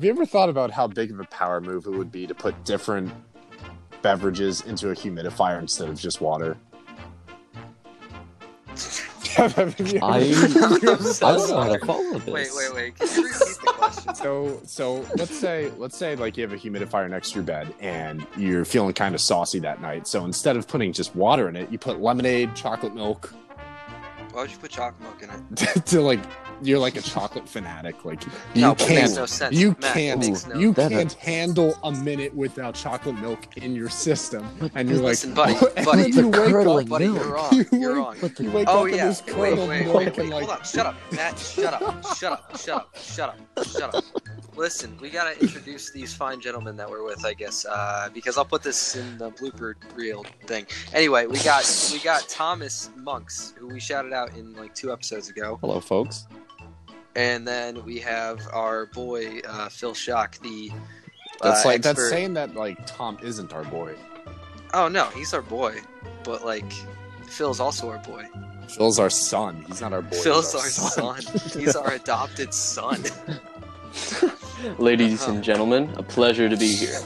Have you ever thought about how big of a power move it would be to put different beverages into a humidifier instead of just water? I I don't know how to follow this. Wait, wait, wait. Can you repeat the question? So, so let's say, let's say, like you have a humidifier next to your bed, and you're feeling kind of saucy that night. So instead of putting just water in it, you put lemonade, chocolate milk, Why would you put chocolate milk in it? to like you're like a chocolate fanatic. Like you no, but it makes can't, no sense. you Matt, can't, makes no you That- can't handle a minute without chocolate milk in your system, and you're like, Listen, buddy, and buddy, then you wake up, buddy, milk. you're wrong. You You're wake- wrong. But the- you wake Oh up yeah. in this Wait, curdled wait, milk wait, and wait. like, Hold on. Shut up, Matt. Shut up. Shut up. Shut up. Shut up. Shut up. Listen, we gotta introduce these fine gentlemen that we're with, I guess, uh, because I'll put this in the blooper reel thing. Anyway, we got we got Thomas Monks, who we shouted out in like two episodes ago, Hello, folks. And then we have our boy uh, Phil Shock, the that's uh, like that's saying that like Tom isn't our boy. Oh no, he's our boy, but like Phil's also our boy. Phil's our son. He's not our boy. he's Phil's our son. he's our adopted son. Ladies Uh-huh. and gentlemen, a pleasure to be here.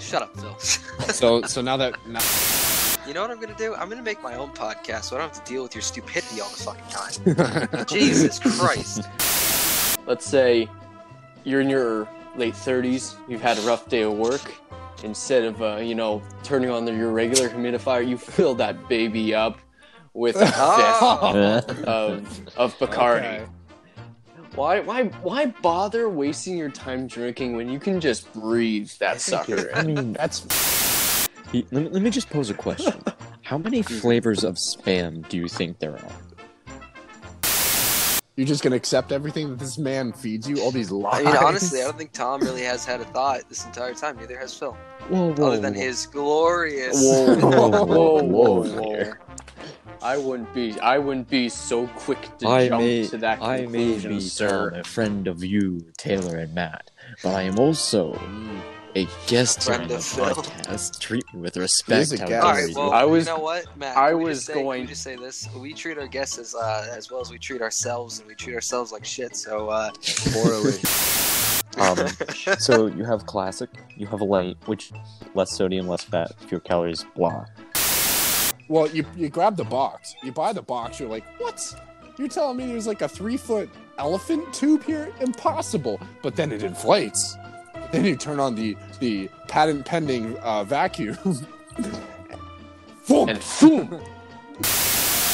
Shut up, Phil. so so now that now, You know what I'm gonna do? I'm gonna make my own podcast, so I don't have to deal with your stupidity all the fucking time. Jesus Christ! Let's say you're in your late 30s, you've had a rough day of work. Instead of, uh, you know, turning on the, your regular humidifier, you fill that baby up with a fifth Oh. of, of Bacardi. Okay. Why, why, why bother wasting your time drinking when you can just breathe that sucker? I mean, that's let me, let me just pose a question. How many flavors of spam do you think there are? You're just gonna accept everything that this man feeds you. All these lies. I lies. mean, honestly, I don't think Tom really has had a thought this entire time. Neither has Phil, Whoa, whoa, other than whoa. his glorious. Whoa, whoa, whoa, whoa, Whoa whoa! there. I wouldn't be, I wouldn't be so quick to I jump may, to that I may conclusion, be sir. Tom, a friend of you, Taylor and Matt, but I am also mm. A guest here on the podcast. Treat me with respect. He's a guest. All dare right, you. well, I was- you know what, Matt? I was just say, going- to say this: we treat our guests as uh, as well as we treat ourselves, and we treat ourselves like shit. So, uh, Poorly. Um, so you have classic, you have a light, which less sodium, less fat, fewer calories, blah. Well, you you grab the box, you buy the box, you're like, what? You're telling me there's like a three foot elephant tube here? Impossible. But then it inflates. Then you turn on the the patent pending uh, vacuum. Boom. And boom!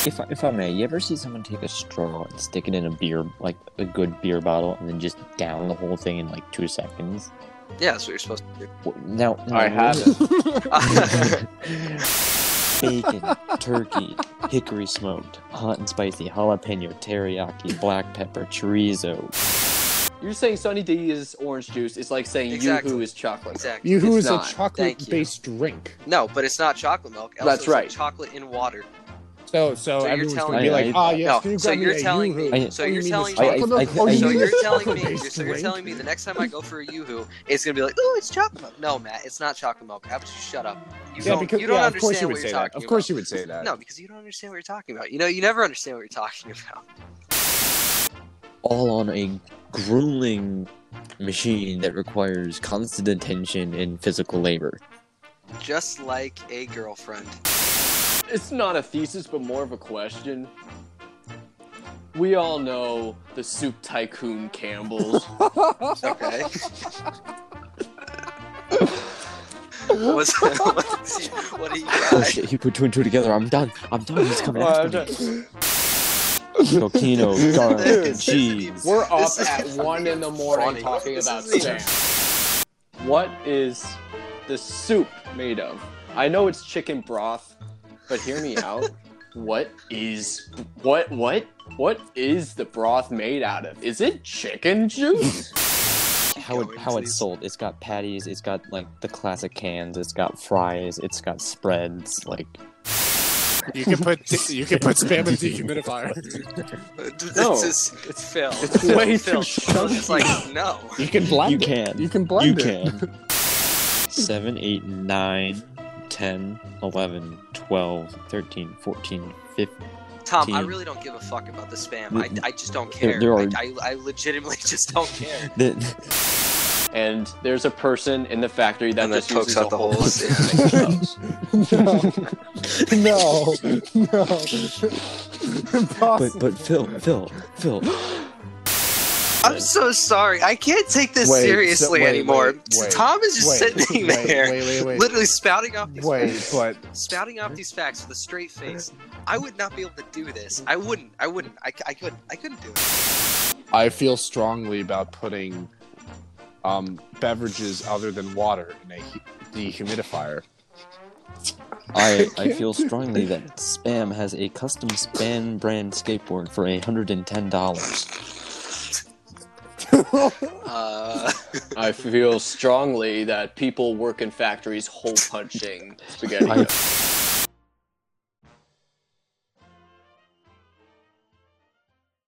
If I, if I may, you ever see someone take a straw and stick it in a beer, like a good beer bottle, and then just down the whole thing in like two seconds? yeah, that's what you're supposed to do. Wh- Now, now I haven't. Bacon, turkey, hickory smoked, hot and spicy, jalapeno, teriyaki, black pepper, chorizo. You're saying Sunny D is orange juice. It's like saying Exactly. Yoo-hoo is chocolate. exactly. Yoo-hoo It's is a not. chocolate based drink. No, but it's not chocolate milk. Also, That's it's like right. chocolate in water. So so, So you're everyone's telling gonna be me- like, I- ah yes, no, so me you're telling me- so Oh, you're telling me- chocolate I- milk? I- Oh, I- you so you're telling me, so you're telling me the next time I go for a Yoo-hoo, it's gonna be like, oh, it's chocolate milk. No, Matt, it's not chocolate milk. How about you shut up? You Yeah, don't, because you don't yeah, of understand course you what would you're say that. talking Of course you would say that. No, because you don't understand what you're talking about. You know, you never understand what you're talking about. All on a grueling machine that requires constant attention and physical labor. Just like a girlfriend. It's not a thesis, but more of a question. We all know the soup tycoon Campbell's. Okay. What's, what's he, what do you Oh shit, he put two and two together. I'm done. I'm done. He's coming Well, after I'm me. Coquino, garlic, This isn't cheese. We're up This at one in the morning funny. talking This about isn't spam. What is the soup made of? I know it's chicken broth, but hear me out. What is what what what is the broth made out of? Is it chicken juice? How it, how it's sold. It's got patties. It's got like the classic cans. It's got fries. It's got spreads. Like You can put you can put spam in the dehumidifier. No. This is, it's Phil. It's Phil, way Phil. too Phil's just like, no. You can blend you it. can. You can blend You it. can. 7, 8, 9, 10, 11, 12, 13, 14, 15. Tom, I really don't give a fuck about the spam. I, I just don't care. there I, are- I, I legitimately just don't care. The, and there's a person in the factory that And that just pokes uses out the hole holes, to make those. no, no, no. Impossible. But but Phil, Phil, Phil. I'm so sorry. I can't take this Wait, so- seriously wait, anymore. wait, wait, Tom is just wait, sitting there, wait, wait, wait. literally spouting off these Wait, facts, but spouting off these facts with a straight face. I would not be able to do this. I wouldn't. I wouldn't. I, I couldn't. I couldn't do it. I feel strongly about putting um, beverages other than water in a dehumidifier. I I feel strongly that Spam has a custom Spam brand skateboard for hundred and ten dollars. Uh, I feel strongly that people work in factories hole punching spaghetti. I